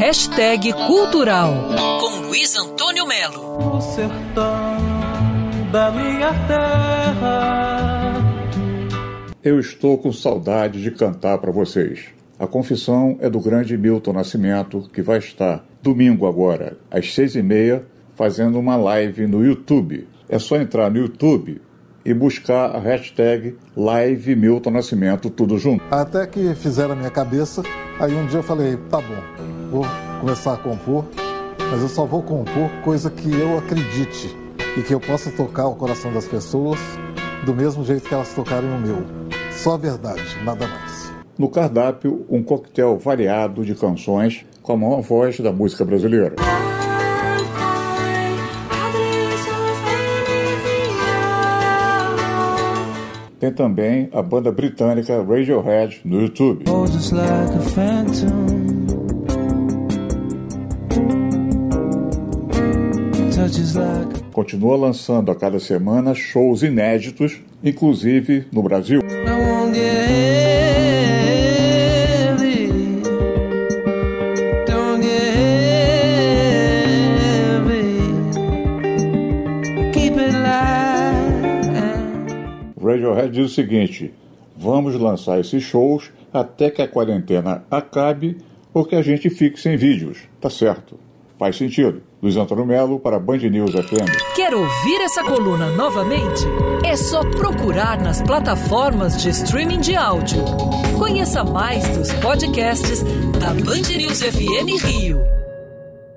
Hashtag Cultural, com Luiz Antônio Melo. O sertão da minha terra. Eu estou com saudade de cantar para vocês. A confissão é do grande Milton Nascimento, que vai estar domingo agora, às seis e meia, fazendo uma live no YouTube. É só entrar no YouTube e buscar a hashtag Live Milton Nascimento, tudo junto. Até que fizeram a minha cabeça, aí um dia eu falei, tá bom, vou começar a compor, mas eu só vou compor coisa que eu acredite e que eu possa tocar o coração das pessoas do mesmo jeito que elas tocarem o meu. Só a verdade, nada mais. No cardápio, um coquetel variado de canções com a maior voz da música brasileira. Tem também a banda britânica Radiohead no YouTube. Continua lançando a cada semana shows inéditos, inclusive no Brasil. Radiohead diz o seguinte: vamos lançar esses shows até que a quarentena acabe ou que a gente fique sem vídeos. Tá certo. Faz sentido. Luiz Antônio Melo para Band News FM. Quer ouvir essa coluna novamente? É só procurar nas plataformas de streaming de áudio. Conheça mais dos podcasts da Band News FM Rio.